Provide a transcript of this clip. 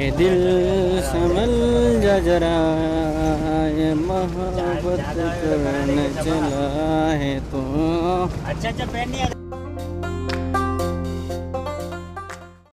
ये दिल संभल जा जरा, ये मोहब्बत करने चला है तो। अच्छा अच्छा पहन नहीं